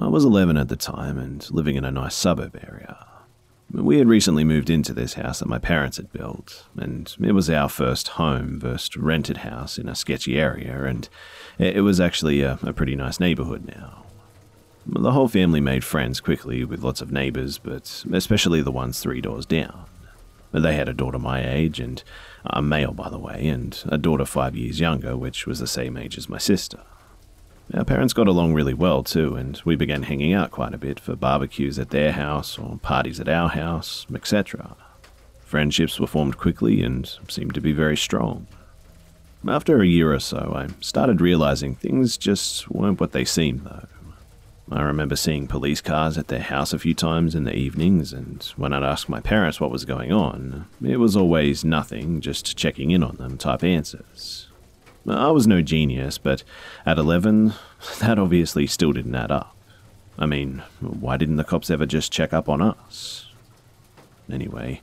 I was 11 at the time and living in a nice suburb area. We had recently moved into this house that my parents had built, and it was our first home versus rented house in a sketchy area, and it was actually a, a pretty nice neighborhood now. The whole family made friends quickly with lots of neighbors, but especially the ones three doors down. They had a daughter my age, and a male, by the way, and a daughter five years younger, which was the same age as my sister. Our parents got along really well too, and we began hanging out quite a bit for barbecues at their house or parties at our house, etc. Friendships were formed quickly and seemed to be very strong. After a year or so, I started realizing things just weren't what they seemed, though. I remember seeing police cars at their house a few times in the evenings, and when I'd ask my parents what was going on, it was always nothing, just checking in on them type answers. I was no genius, but at 11, that obviously still didn't add up. I mean, why didn't the cops ever just check up on us? Anyway,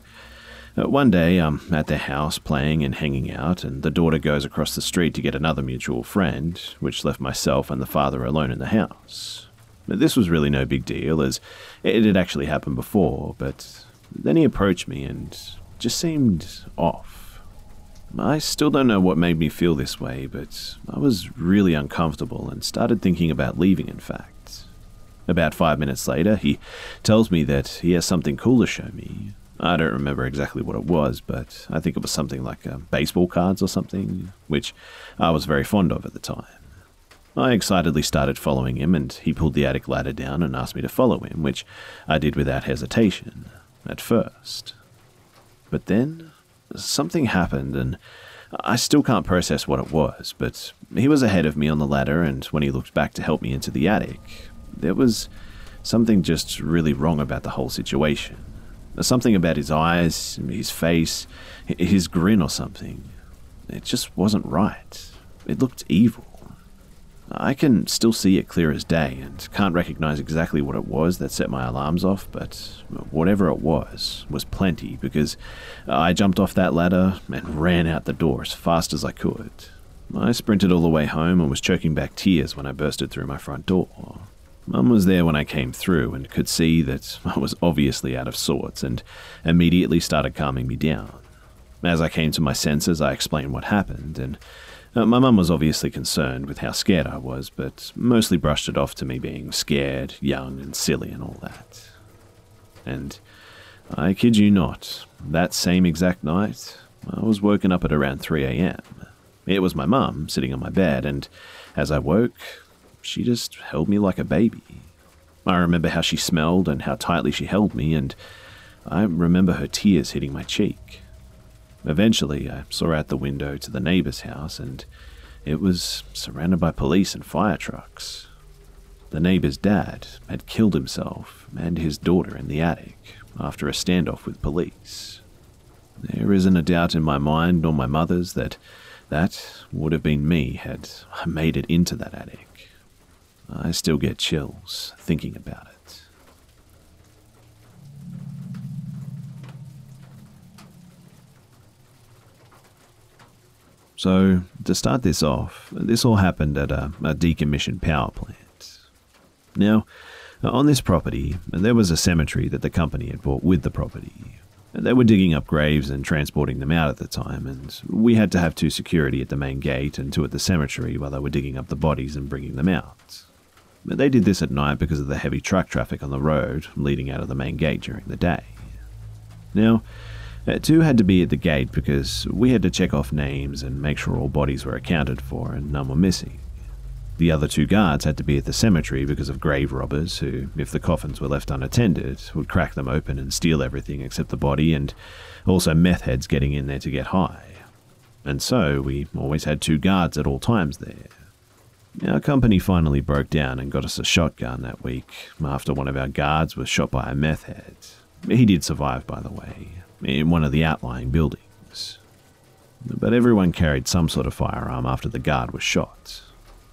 uh, one day I'm at their house playing and hanging out, and the daughter goes across the street to get another mutual friend, which left myself and the father alone in the house. This was really no big deal, as it had actually happened before, but then he approached me and just seemed off. I still don't know what made me feel this way, but I was really uncomfortable and started thinking about leaving, in fact. About five minutes later, he tells me that he has something cool to show me. I don't remember exactly what it was, but I think it was something like uh, baseball cards or something, which I was very fond of at the time. I excitedly started following him, and he pulled the attic ladder down and asked me to follow him, which I did without hesitation, at first. But then something happened, and I still can't process what it was, but he was ahead of me on the ladder, and when he looked back to help me into the attic, there was something just really wrong about the whole situation. Something about his eyes, his face, his grin or something. It just wasn't right. It looked evil. I can still see it clear as day and can't recognize exactly what it was that set my alarms off, but whatever it was, was plenty because I jumped off that ladder and ran out the door as fast as I could. I sprinted all the way home and was choking back tears when I bursted through my front door. Mum was there when I came through and could see that I was obviously out of sorts and immediately started calming me down. As I came to my senses, I explained what happened, and uh, my mum was obviously concerned with how scared I was, but mostly brushed it off to me being scared, young, and silly and all that. And I kid you not, that same exact night, I was woken up at around 3 a.m. It was my mum sitting on my bed, and as I woke, she just held me like a baby. I remember how she smelled and how tightly she held me, and I remember her tears hitting my cheek. Eventually, I saw out the window to the neighbor's house, and it was surrounded by police and fire trucks. The neighbor's dad had killed himself and his daughter in the attic after a standoff with police. There isn't a doubt in my mind nor my mother's that that would have been me had I made it into that attic. I still get chills thinking about it. So, to start this off, this all happened at a, a decommissioned power plant. Now, on this property, there was a cemetery that the company had bought with the property. They were digging up graves and transporting them out at the time, and we had to have two security at the main gate and two at the cemetery while they were digging up the bodies and bringing them out. They did this at night because of the heavy truck traffic on the road leading out of the main gate during the day. Now, Uh, two had to be at the gate because we had to check off names and make sure all bodies were accounted for and none were missing. The other two guards had to be at the cemetery because of grave robbers who, if the coffins were left unattended, would crack them open and steal everything except the body, and also meth heads getting in there to get high. And so we always had two guards at all times there. Our company finally broke down and got us a shotgun that week after one of our guards was shot by a meth head. He did survive, by the way, in one of the outlying buildings. But everyone carried some sort of firearm after the guard was shot.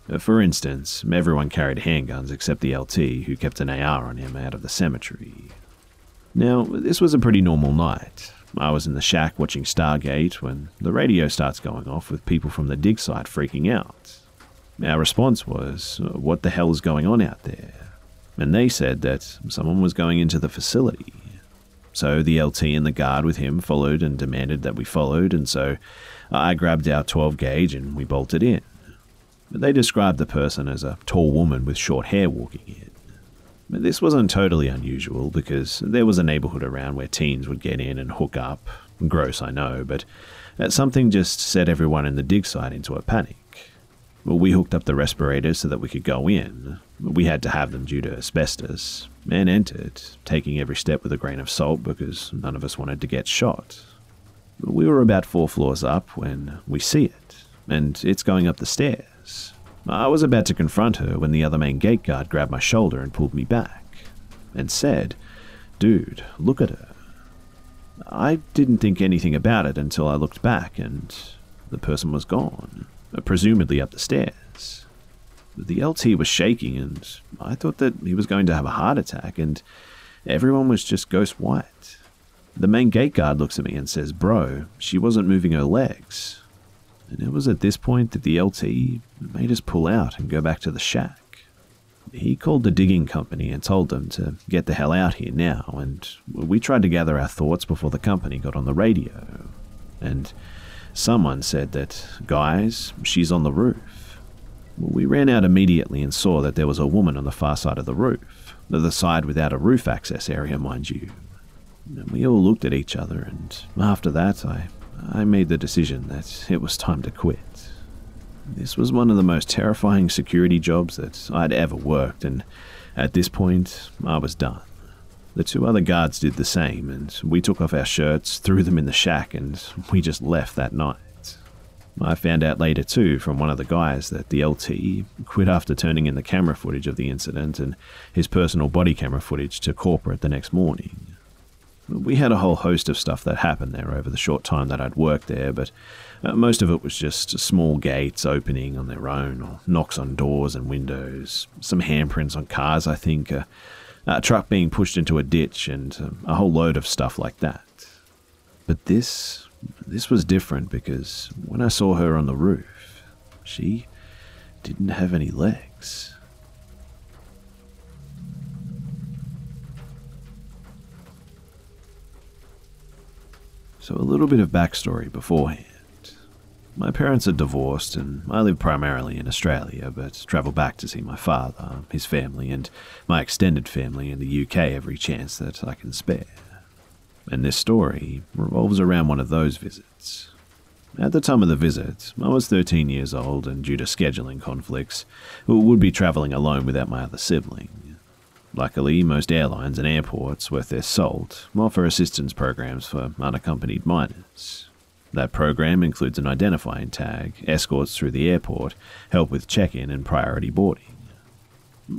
Uh, for instance, everyone carried handguns except the LT, who kept an AR on him out of the cemetery. Now, this was a pretty normal night. I was in the shack watching Stargate when the radio starts going off with people from the dig site freaking out. Our response was, uh, What the hell is going on out there? And they said that someone was going into the facility. So the LT and the guard with him followed and demanded that we followed, and so I grabbed our 12 gauge and we bolted in. But They described the person as a tall woman with short hair walking in. This wasn't totally unusual because there was a neighborhood around where teens would get in and hook up. Gross, I know, but uh, something just set everyone in the dig site into a panic. Well, we hooked up the respirators so that we could go in. We had to have them due to asbestos, and entered, taking every step with a grain of salt because none of us wanted to get shot. We were about four floors up when we see it, and it's going up the stairs. I was about to confront her when the other main gate guard grabbed my shoulder and pulled me back, and said, Dude, look at her. I didn't think anything about it until I looked back and the person was gone presumably up the stairs. The LT was shaking, and I thought that he was going to have a heart attack, and everyone was just ghost white. The main gate guard looks at me and says, Bro, she wasn't moving her legs. And it was at this point that the LT made us pull out and go back to the shack. He called the digging company and told them to get the hell out here now, and we tried to gather our thoughts before the company got on the radio. And Someone said that, guys, she's on the roof. We ran out immediately and saw that there was a woman on the far side of the roof, the side without a roof access area, mind you. And we all looked at each other, and after that, I, I made the decision that it was time to quit. This was one of the most terrifying security jobs that I'd ever worked, and at this point, I was done. The two other guards did the same, and we took off our shirts, threw them in the shack, and we just left that night. I found out later, too, from one of the guys that the LT quit after turning in the camera footage of the incident and his personal body camera footage to corporate the next morning. We had a whole host of stuff that happened there over the short time that I'd worked there, but uh, most of it was just small gates opening on their own, or knocks on doors and windows, some handprints on cars, I think, uh, a truck being pushed into a ditch, and um, a whole load of stuff like that. But this, this was different because when I saw her on the roof, she didn't have any legs. So, a little bit of backstory beforehand. My parents are divorced, and I live primarily in Australia, but travel back to see my father, his family, and my extended family in the UK every chance that I can spare. And this story revolves around one of those visits. At the time of the visit, I was 13 years old, and due to scheduling conflicts, would be travelling alone without my other sibling. Luckily, most airlines and airports worth their salt offer assistance programs for unaccompanied minors. That program includes an identifying tag, escorts through the airport, help with check in, and priority boarding.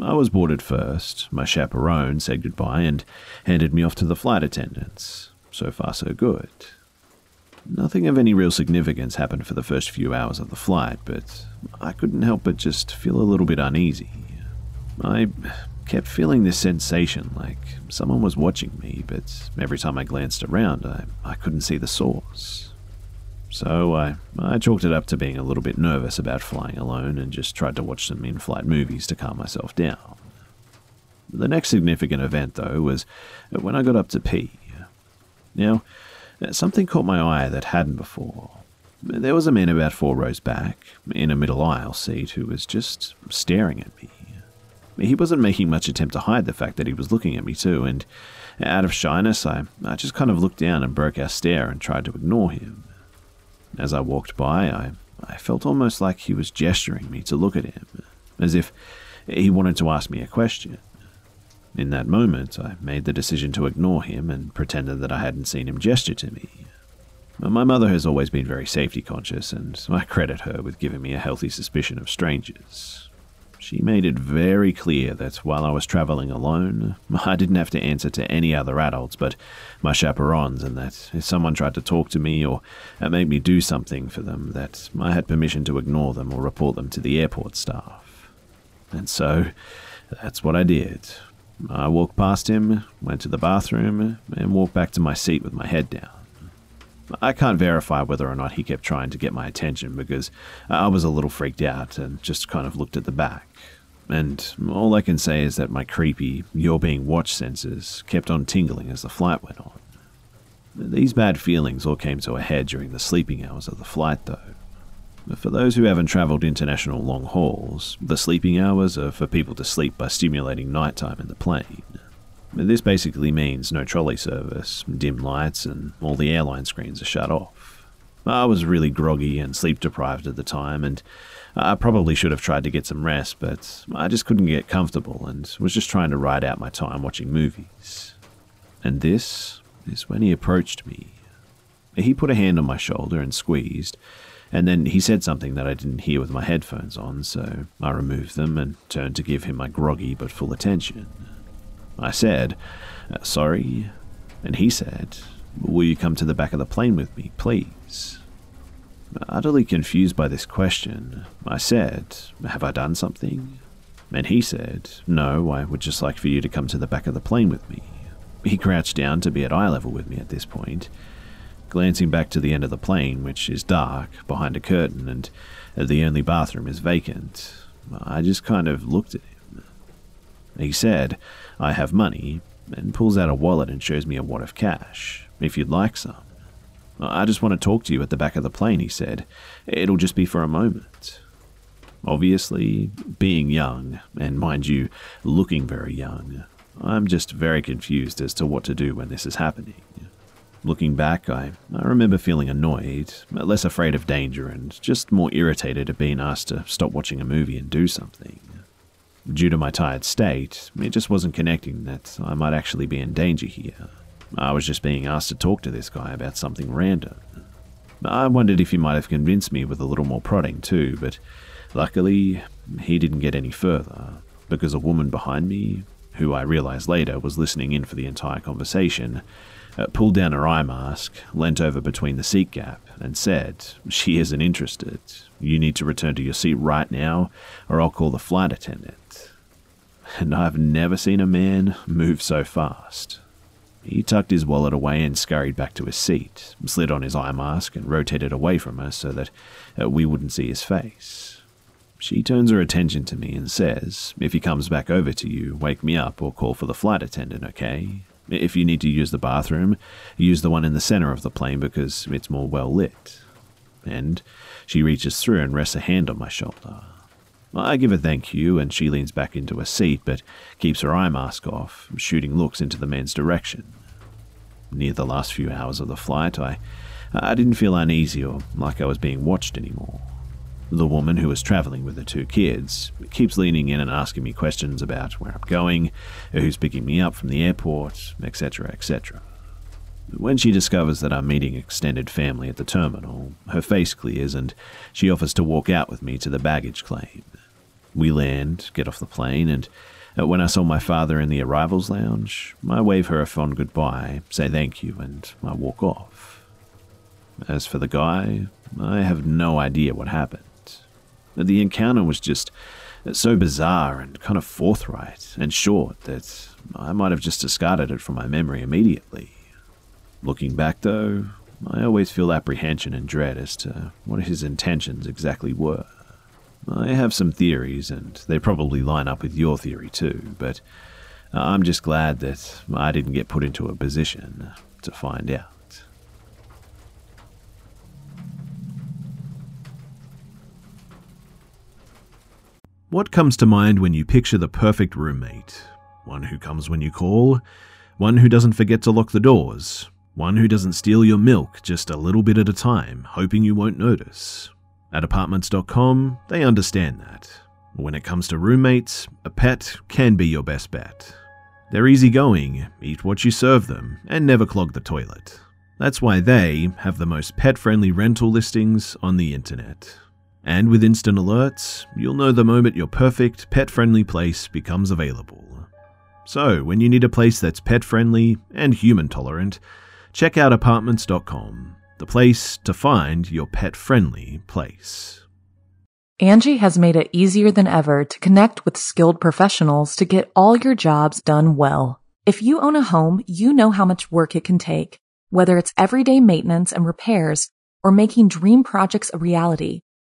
I was boarded first. My chaperone said goodbye and handed me off to the flight attendants. So far, so good. Nothing of any real significance happened for the first few hours of the flight, but I couldn't help but just feel a little bit uneasy. I kept feeling this sensation like someone was watching me, but every time I glanced around, I, I couldn't see the source. So I, I chalked it up to being a little bit nervous about flying alone and just tried to watch some in flight movies to calm myself down. The next significant event, though, was when I got up to pee. Now, something caught my eye that hadn't before. There was a man about four rows back, in a middle aisle seat, who was just staring at me. He wasn't making much attempt to hide the fact that he was looking at me too, and out of shyness, I, I just kind of looked down and broke our stare and tried to ignore him. As I walked by, I, I felt almost like he was gesturing me to look at him, as if he wanted to ask me a question. In that moment, I made the decision to ignore him and pretended that I hadn't seen him gesture to me. My mother has always been very safety conscious, and I credit her with giving me a healthy suspicion of strangers. She made it very clear that while I was traveling alone, I didn't have to answer to any other adults but my chaperons, and that if someone tried to talk to me or uh, make me do something for them, that I had permission to ignore them or report them to the airport staff. And so, that's what I did. I walked past him, went to the bathroom, and walked back to my seat with my head down. I can't verify whether or not he kept trying to get my attention because I was a little freaked out and just kind of looked at the back. And all I can say is that my creepy, you're being watched senses kept on tingling as the flight went on. These bad feelings all came to a head during the sleeping hours of the flight, though. For those who haven't travelled international long hauls, the sleeping hours are for people to sleep by stimulating nighttime in the plane. This basically means no trolley service, dim lights, and all the airline screens are shut off. I was really groggy and sleep deprived at the time, and I probably should have tried to get some rest, but I just couldn't get comfortable and was just trying to ride out my time watching movies. And this is when he approached me. He put a hand on my shoulder and squeezed, and then he said something that I didn't hear with my headphones on, so I removed them and turned to give him my groggy but full attention. I said, uh, Sorry. And he said, Will you come to the back of the plane with me, please? Utterly confused by this question, I said, Have I done something? And he said, No, I would just like for you to come to the back of the plane with me. He crouched down to be at eye level with me at this point, glancing back to the end of the plane, which is dark, behind a curtain, and the only bathroom is vacant. I just kind of looked at him. He said, I have money, and pulls out a wallet and shows me a wad of cash, if you'd like some. I just want to talk to you at the back of the plane, he said. It'll just be for a moment. Obviously, being young, and mind you, looking very young, I'm just very confused as to what to do when this is happening. Looking back, I, I remember feeling annoyed, less afraid of danger, and just more irritated at being asked to stop watching a movie and do something. Due to my tired state, it just wasn't connecting that I might actually be in danger here. I was just being asked to talk to this guy about something random. I wondered if he might have convinced me with a little more prodding too, but luckily he didn't get any further, because a woman behind me, who I realized later was listening in for the entire conversation, uh, pulled down her eye mask, leant over between the seat gap, and said, She isn't interested. You need to return to your seat right now, or I'll call the flight attendant and I've never seen a man move so fast. He tucked his wallet away and scurried back to his seat, slid on his eye mask, and rotated away from us so that uh, we wouldn't see his face. She turns her attention to me and says, If he comes back over to you, wake me up or call for the flight attendant, okay? If you need to use the bathroom, use the one in the center of the plane because it's more well lit. And she reaches through and rests a hand on my shoulder. I give a thank you, and she leans back into her seat, but keeps her eye mask off, shooting looks into the man's direction. Near the last few hours of the flight, I, I didn't feel uneasy or like I was being watched anymore. The woman who was traveling with the two kids keeps leaning in and asking me questions about where I'm going, who's picking me up from the airport, etc., etc. When she discovers that I'm meeting extended family at the terminal, her face clears and she offers to walk out with me to the baggage claim. We land, get off the plane, and uh, when I saw my father in the arrivals lounge, I wave her a fond goodbye, say thank you, and I walk off. As for the guy, I have no idea what happened. The encounter was just so bizarre and kind of forthright and short that I might have just discarded it from my memory immediately. Looking back, though, I always feel apprehension and dread as to what his intentions exactly were. I have some theories, and they probably line up with your theory too, but I'm just glad that I didn't get put into a position to find out. What comes to mind when you picture the perfect roommate? One who comes when you call, one who doesn't forget to lock the doors, one who doesn't steal your milk just a little bit at a time, hoping you won't notice. At apartments.com, they understand that. When it comes to roommates, a pet can be your best bet. They're easygoing, eat what you serve them, and never clog the toilet. That's why they have the most pet friendly rental listings on the internet. And with instant alerts, you'll know the moment your perfect, pet friendly place becomes available. So, when you need a place that's pet friendly and human tolerant, check out apartments.com, the place to find your pet friendly place. Angie has made it easier than ever to connect with skilled professionals to get all your jobs done well. If you own a home, you know how much work it can take, whether it's everyday maintenance and repairs or making dream projects a reality.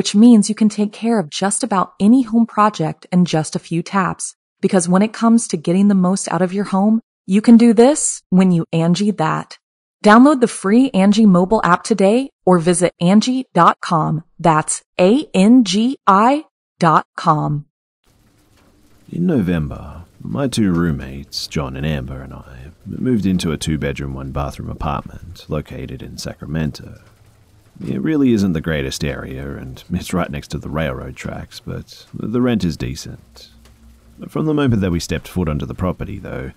which means you can take care of just about any home project in just a few taps. Because when it comes to getting the most out of your home, you can do this when you Angie that. Download the free Angie mobile app today or visit Angie.com. That's A-N-G-I dot com. In November, my two roommates, John and Amber, and I moved into a two bedroom, one bathroom apartment located in Sacramento. It really isn't the greatest area, and it's right next to the railroad tracks, but the rent is decent. From the moment that we stepped foot onto the property, though,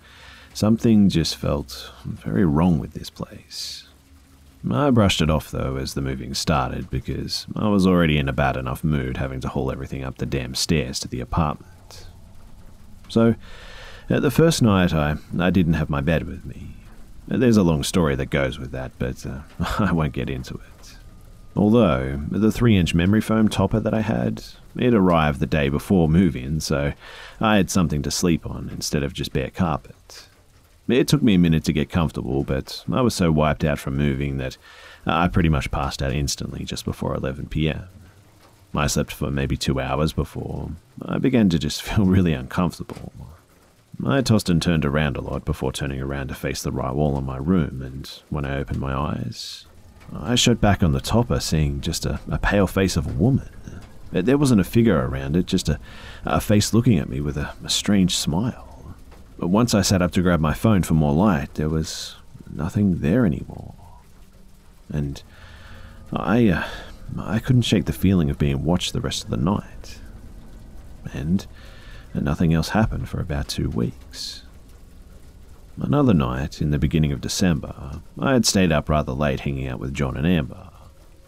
something just felt very wrong with this place. I brushed it off, though, as the moving started, because I was already in a bad enough mood having to haul everything up the damn stairs to the apartment. So, at the first night, I, I didn't have my bed with me. There's a long story that goes with that, but uh, I won't get into it. Although, the 3 inch memory foam topper that I had, it arrived the day before move in, so I had something to sleep on instead of just bare carpet. It took me a minute to get comfortable, but I was so wiped out from moving that I pretty much passed out instantly just before 11 pm. I slept for maybe two hours before I began to just feel really uncomfortable. I tossed and turned around a lot before turning around to face the right wall in my room, and when I opened my eyes, I shot back on the topper, seeing just a, a pale face of a woman. There wasn't a figure around it, just a, a face looking at me with a, a strange smile. But once I sat up to grab my phone for more light, there was nothing there anymore. And I, uh, I couldn't shake the feeling of being watched the rest of the night. And nothing else happened for about two weeks. Another night, in the beginning of December, I had stayed up rather late hanging out with John and Amber.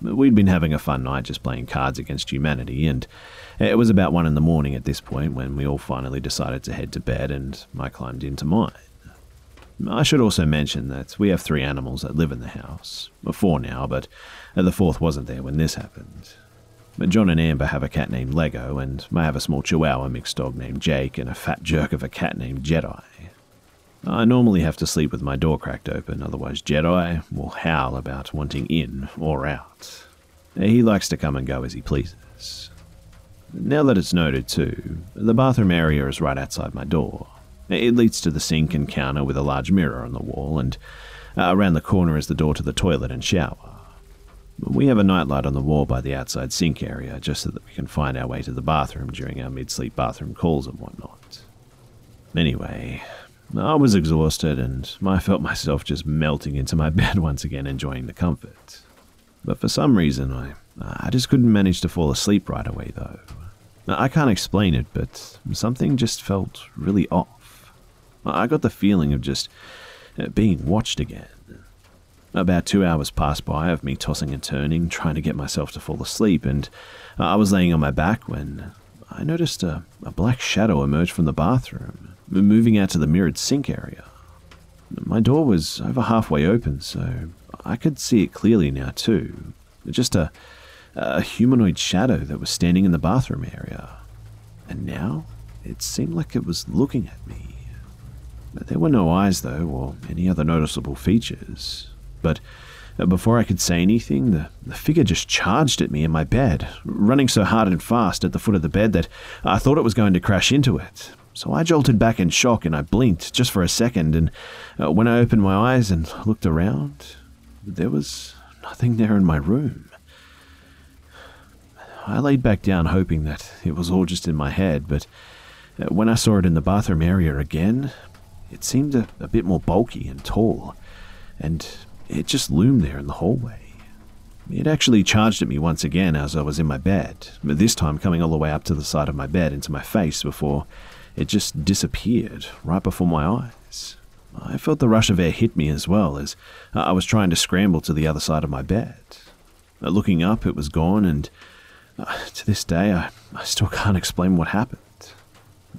We'd been having a fun night just playing cards against humanity, and it was about one in the morning at this point when we all finally decided to head to bed and I climbed into mine. I should also mention that we have three animals that live in the house. Four now, but the fourth wasn't there when this happened. But John and Amber have a cat named Lego, and I have a small chihuahua mixed dog named Jake and a fat jerk of a cat named Jedi. I normally have to sleep with my door cracked open, otherwise, Jedi will howl about wanting in or out. He likes to come and go as he pleases. Now that it's noted, too, the bathroom area is right outside my door. It leads to the sink and counter with a large mirror on the wall, and uh, around the corner is the door to the toilet and shower. We have a nightlight on the wall by the outside sink area just so that we can find our way to the bathroom during our mid sleep bathroom calls and whatnot. Anyway, I was exhausted and I felt myself just melting into my bed once again, enjoying the comfort. But for some reason, I, I just couldn't manage to fall asleep right away, though. I can't explain it, but something just felt really off. I got the feeling of just uh, being watched again. About two hours passed by of me tossing and turning, trying to get myself to fall asleep, and I was laying on my back when I noticed a, a black shadow emerge from the bathroom, moving out to the mirrored sink area. My door was over halfway open, so I could see it clearly now, too. Just a, a humanoid shadow that was standing in the bathroom area. And now it seemed like it was looking at me. There were no eyes, though, or any other noticeable features. But uh, before I could say anything, the, the figure just charged at me in my bed, running so hard and fast at the foot of the bed that I thought it was going to crash into it. So I jolted back in shock and I blinked just for a second. And uh, when I opened my eyes and looked around, there was nothing there in my room. I laid back down, hoping that it was all just in my head, but uh, when I saw it in the bathroom area again, it seemed a, a bit more bulky and tall, and it just loomed there in the hallway. It actually charged at me once again as I was in my bed, but this time coming all the way up to the side of my bed into my face before it just disappeared right before my eyes. I felt the rush of air hit me as well as uh, I was trying to scramble to the other side of my bed. Uh, looking up, it was gone, and uh, to this day, I, I still can't explain what happened.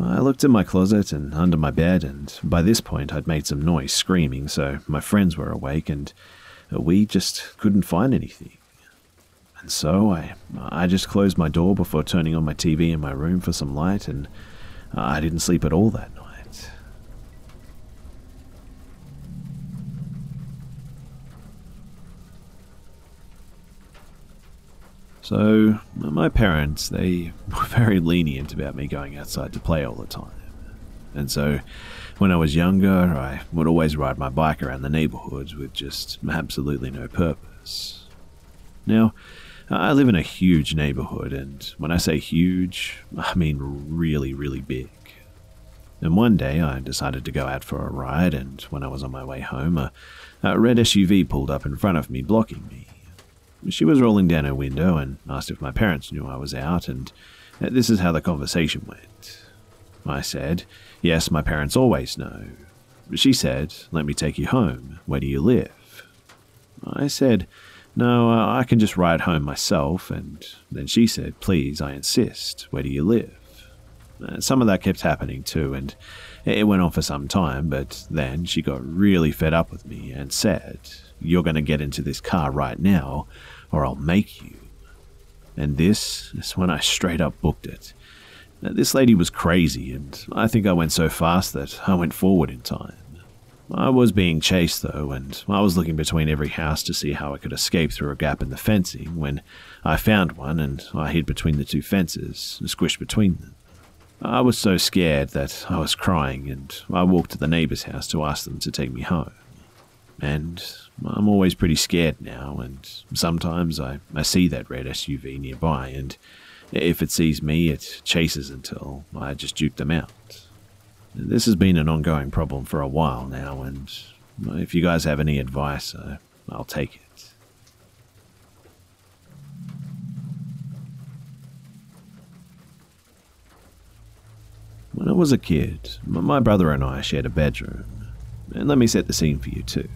I looked in my closet and under my bed, and by this point I'd made some noise screaming, so my friends were awake, and uh, we just couldn't find anything. And so I, I just closed my door before turning on my TV in my room for some light, and Uh, I didn't sleep at all that night. So, my parents, they were very lenient about me going outside to play all the time. And so, when I was younger, I would always ride my bike around the neighborhood with just absolutely no purpose. Now, I live in a huge neighborhood, and when I say huge, I mean really, really big. And one day I decided to go out for a ride, and when I was on my way home, a, a red SUV pulled up in front of me, blocking me. She was rolling down her window and asked if my parents knew I was out, and uh, this is how the conversation went. I said, Yes, my parents always know. She said, Let me take you home. Where do you live? I said, No, uh, I can just ride home myself. And then she said, Please, I insist. Where do you live? Uh, some of that kept happening too, and it went on for some time, but then she got really fed up with me and said, You're going to get into this car right now, or I'll make you. And this is when I straight up booked it. Now, this lady was crazy, and I think I went so fast that I went forward in time. I was being chased, though, and I was looking between every house to see how I could escape through a gap in the fencing when I found one and I hid between the two fences, and squished between them. I was so scared that I was crying, and I walked to the neighbor's house to ask them to take me home. And I'm always pretty scared now, and sometimes I, I see that red SUV nearby, and if it sees me, it chases until I just juke them out. This has been an ongoing problem for a while now, and if you guys have any advice, uh, I'll take it. When I was a kid, my brother and I shared a bedroom. And let me set the scene for you, too.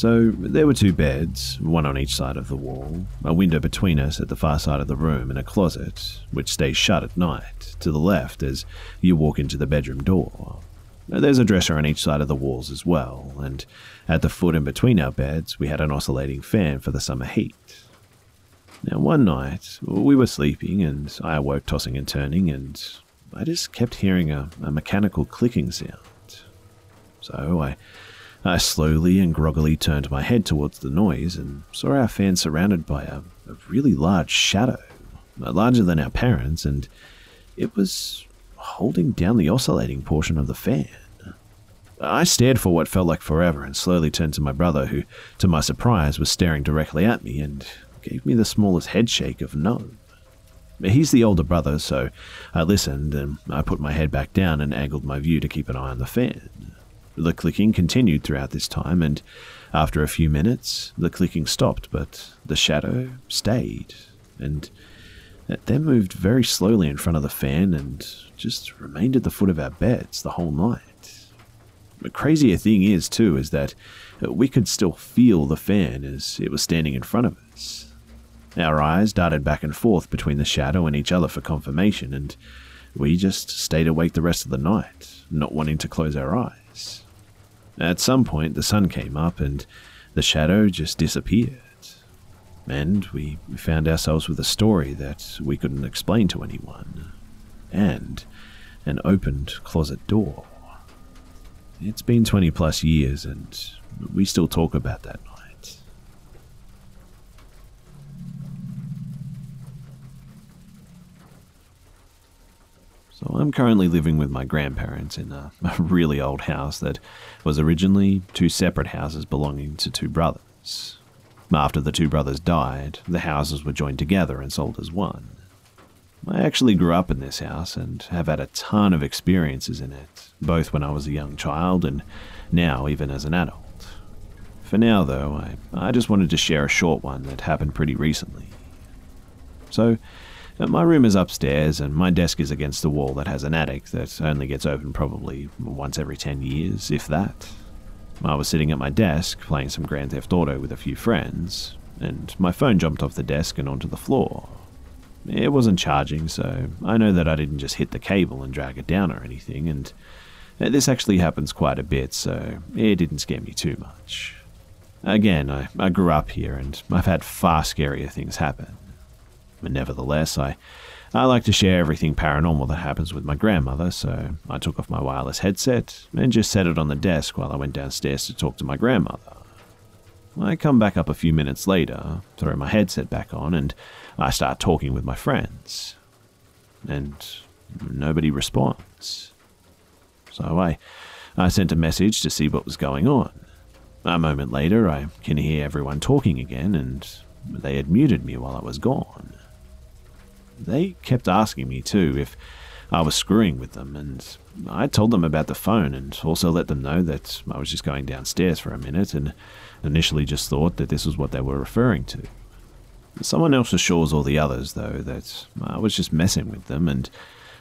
So there were two beds, one on each side of the wall, a window between us at the far side of the room, and a closet, which stays shut at night, to the left as you walk into the bedroom door. There's a dresser on each side of the walls as well, and at the foot and between our beds, we had an oscillating fan for the summer heat. Now, one night, we were sleeping, and I awoke tossing and turning, and I just kept hearing a, a mechanical clicking sound. So I I slowly and groggily turned my head towards the noise and saw our fan surrounded by a, a really large shadow, uh, larger than our parents, and it was holding down the oscillating portion of the fan. I stared for what felt like forever and slowly turned to my brother, who, to my surprise, was staring directly at me and gave me the smallest headshake of no. He's the older brother, so I listened and I put my head back down and angled my view to keep an eye on the fan. The clicking continued throughout this time, and after a few minutes, the clicking stopped, but the shadow stayed, and it then moved very slowly in front of the fan and just remained at the foot of our beds the whole night. The crazier thing is, too, is that uh, we could still feel the fan as it was standing in front of us. Our eyes darted back and forth between the shadow and each other for confirmation, and we just stayed awake the rest of the night, not wanting to close our eyes. At some point, the sun came up and the shadow just disappeared. And we found ourselves with a story that we couldn't explain to anyone. And an opened closet door. It's been 20 plus years, and we still talk about that So, I'm currently living with my grandparents in a, a really old house that was originally two separate houses belonging to two brothers. After the two brothers died, the houses were joined together and sold as one. I actually grew up in this house and have had a ton of experiences in it, both when I was a young child and now even as an adult. For now, though, I, I just wanted to share a short one that happened pretty recently. So, my room is upstairs, and my desk is against the wall that has an attic that only gets open probably once every 10 years, if that. I was sitting at my desk playing some Grand Theft Auto with a few friends, and my phone jumped off the desk and onto the floor. It wasn't charging, so I know that I didn't just hit the cable and drag it down or anything, and uh, this actually happens quite a bit, so it didn't scare me too much. Again, I, I grew up here and I've had far scarier things happen. But nevertheless, I I like to share everything paranormal that happens with my grandmother, so I took off my wireless headset and just set it on the desk while I went downstairs to talk to my grandmother. I come back up a few minutes later, throw my headset back on, and I start talking with my friends. And nobody responds. So I, I sent a message to see what was going on. A moment later, I can hear everyone talking again, and they had muted me while I was gone. They kept asking me, too, if I was screwing with them, and I told them about the phone and also let them know that I was just going downstairs for a minute and initially just thought that this was what they were referring to. Someone else assures all the others, though, that I was just messing with them, and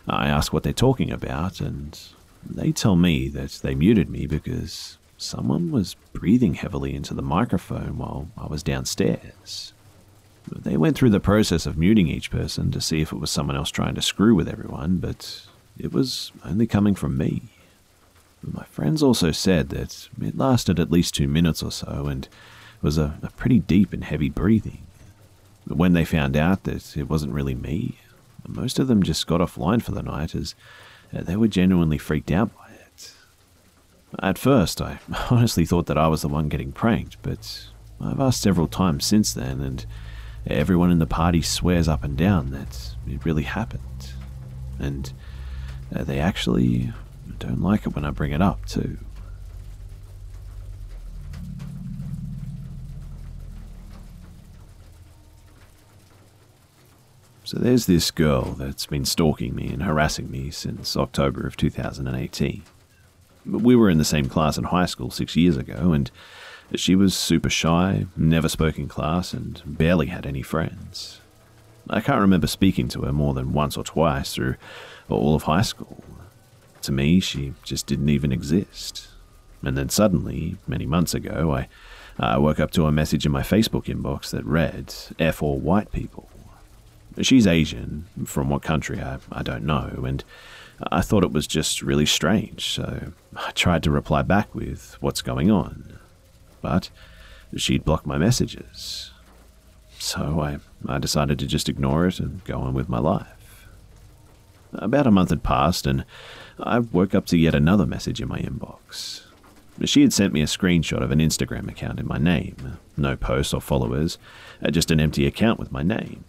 I ask what they're talking about, and they tell me that they muted me because someone was breathing heavily into the microphone while I was downstairs. They went through the process of muting each person to see if it was someone else trying to screw with everyone, but it was only coming from me. My friends also said that it lasted at least two minutes or so and was a, a pretty deep and heavy breathing. But when they found out that it wasn't really me, most of them just got offline for the night as uh, they were genuinely freaked out by it. At first, I honestly thought that I was the one getting pranked, but I've asked several times since then, and Everyone in the party swears up and down that it really happened. And uh, they actually don't like it when I bring it up, too. So there's this girl that's been stalking me and harassing me since October of 2018. We were in the same class in high school six years ago, and she was super shy, never spoke in class, and barely had any friends. I can't remember speaking to her more than once or twice through all of high school. To me, she just didn't even exist. And then suddenly, many months ago, I, I woke up to a message in my Facebook inbox that read, F all white people. She's Asian, from what country I, I don't know, and I thought it was just really strange, so I tried to reply back with, What's going on? But she'd blocked my messages. So I, I decided to just ignore it and go on with my life. About a month had passed, and I woke up to yet another message in my inbox. She had sent me a screenshot of an Instagram account in my name. No posts or followers, uh, just an empty account with my name.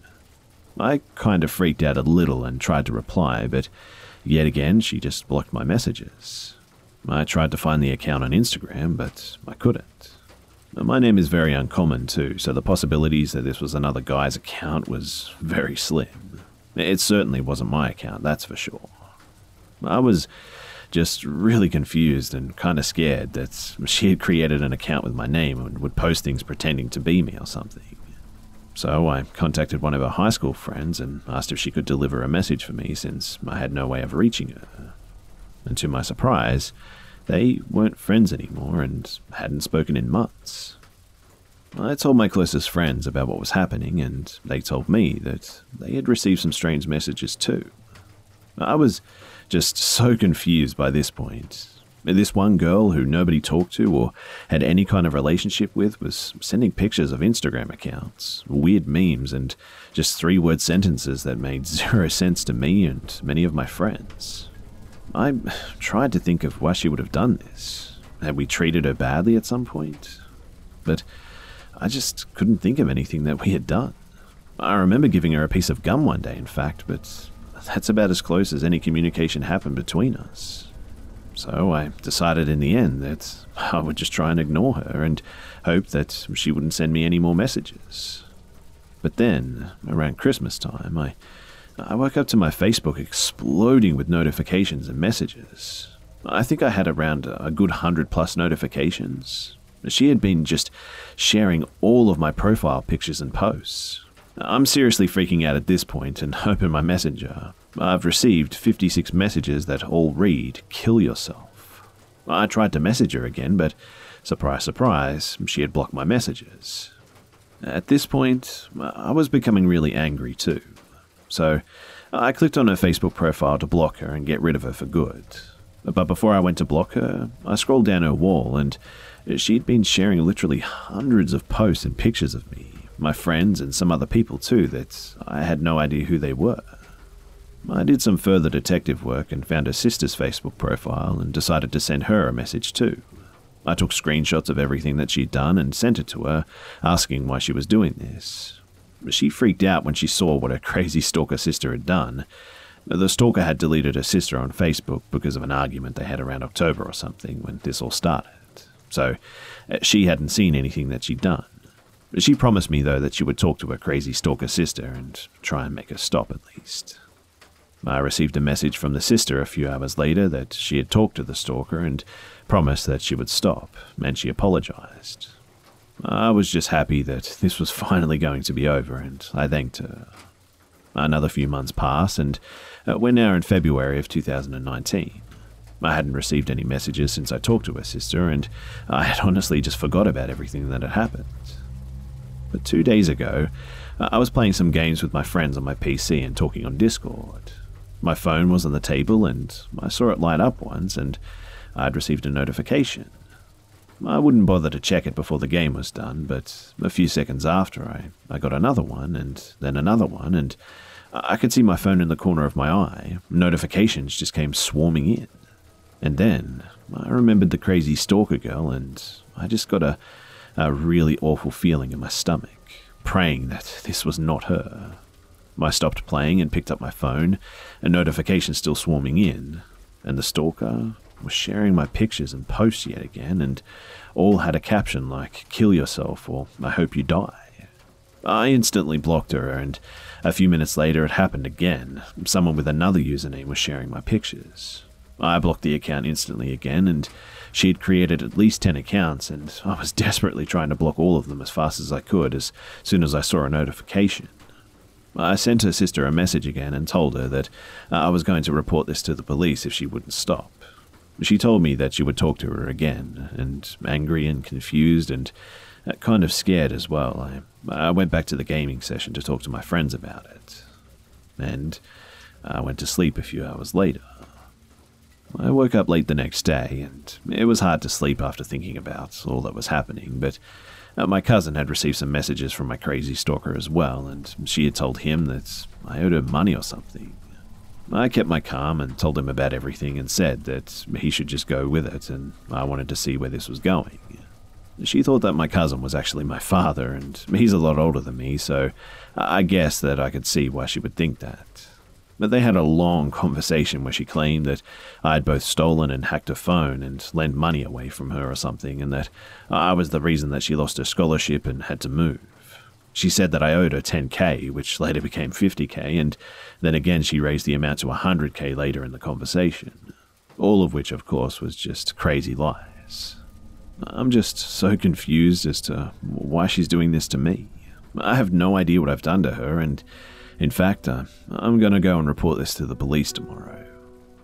I kind of freaked out a little and tried to reply, but yet again she just blocked my messages. I tried to find the account on Instagram, but I couldn't. My name is very uncommon too, so the possibilities that this was another guy's account was very slim. It certainly wasn't my account, that's for sure. I was just really confused and kind of scared that she had created an account with my name and would post things pretending to be me or something. So I contacted one of her high school friends and asked if she could deliver a message for me since I had no way of reaching her. And to my surprise, they weren't friends anymore and hadn't spoken in months. I told my closest friends about what was happening, and they told me that they had received some strange messages too. I was just so confused by this point. This one girl who nobody talked to or had any kind of relationship with was sending pictures of Instagram accounts, weird memes, and just three word sentences that made zero sense to me and many of my friends. I tried to think of why she would have done this. Had we treated her badly at some point? But I just couldn't think of anything that we had done. I remember giving her a piece of gum one day, in fact, but that's about as close as any communication happened between us. So I decided in the end that I would just try and ignore her and hope that she wouldn't send me any more messages. But then, around Christmas time, I, I woke up to my Facebook exploding with notifications and messages. I think I had around a good hundred plus notifications. She had been just sharing all of my profile pictures and posts. I'm seriously freaking out at this point and open my messenger. I've received 56 messages that all read, Kill yourself. I tried to message her again, but surprise, surprise, she had blocked my messages. At this point, I was becoming really angry too. So I clicked on her Facebook profile to block her and get rid of her for good. But before I went to block her, I scrolled down her wall and she'd been sharing literally hundreds of posts and pictures of me, my friends, and some other people too that I had no idea who they were. I did some further detective work and found her sister's Facebook profile and decided to send her a message too. I took screenshots of everything that she'd done and sent it to her, asking why she was doing this. She freaked out when she saw what her crazy stalker sister had done. The stalker had deleted her sister on Facebook because of an argument they had around October or something when this all started. So uh, she hadn't seen anything that she'd done. She promised me, though, that she would talk to her crazy stalker sister and try and make her stop at least. I received a message from the sister a few hours later that she had talked to the stalker and promised that she would stop, and she apologized. I was just happy that this was finally going to be over, and I thanked her. Another few months passed, and uh, we're now in February of 2019. I hadn't received any messages since I talked to her sister, and I had honestly just forgot about everything that had happened. But two days ago, I was playing some games with my friends on my PC and talking on Discord. My phone was on the table and I saw it light up once and I'd received a notification. I wouldn't bother to check it before the game was done, but a few seconds after I, I got another one and then another one and I could see my phone in the corner of my eye. Notifications just came swarming in. And then I remembered the crazy stalker girl and I just got a, a really awful feeling in my stomach, praying that this was not her. I stopped playing and picked up my phone, a notification still swarming in, and the stalker was sharing my pictures and posts yet again, and all had a caption like, Kill yourself or I hope you die. I instantly blocked her, and a few minutes later it happened again. Someone with another username was sharing my pictures. I blocked the account instantly again, and she had created at least 10 accounts, and I was desperately trying to block all of them as fast as I could as soon as I saw a notification. I sent her sister a message again and told her that uh, I was going to report this to the police if she wouldn't stop. She told me that she would talk to her again, and angry and confused and uh, kind of scared as well. I, I went back to the gaming session to talk to my friends about it. And I went to sleep a few hours later. I woke up late the next day, and it was hard to sleep after thinking about all that was happening, but uh, my cousin had received some messages from my crazy stalker as well, and she had told him that I owed her money or something. I kept my calm and told him about everything and said that he should just go with it, and I wanted to see where this was going. She thought that my cousin was actually my father, and he's a lot older than me, so I guess that I could see why she would think that. But they had a long conversation where she claimed that I had both stolen and hacked her phone and lent money away from her or something, and that I was the reason that she lost her scholarship and had to move. She said that I owed her 10k, which later became 50k, and then again she raised the amount to 100k later in the conversation. All of which, of course, was just crazy lies. I'm just so confused as to why she's doing this to me. I have no idea what I've done to her, and in fact, uh, I'm going to go and report this to the police tomorrow.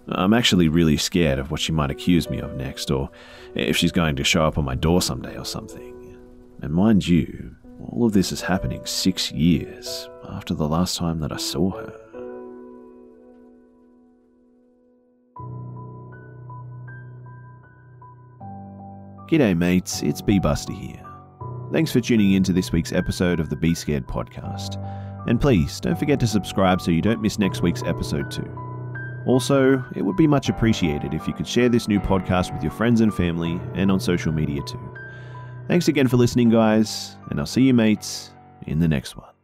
I'm actually really scared of what she might accuse me of next, or if she's going to show up on my door someday or something. And mind you, all of this is happening six years after the last time that I saw her. G'day, mates, it's B Buster here. Thanks for tuning in to this week's episode of the Be Scared podcast. And please don't forget to subscribe so you don't miss next week's episode too. Also, it would be much appreciated if you could share this new podcast with your friends and family and on social media too. Thanks again for listening, guys, and I'll see you, mates, in the next one.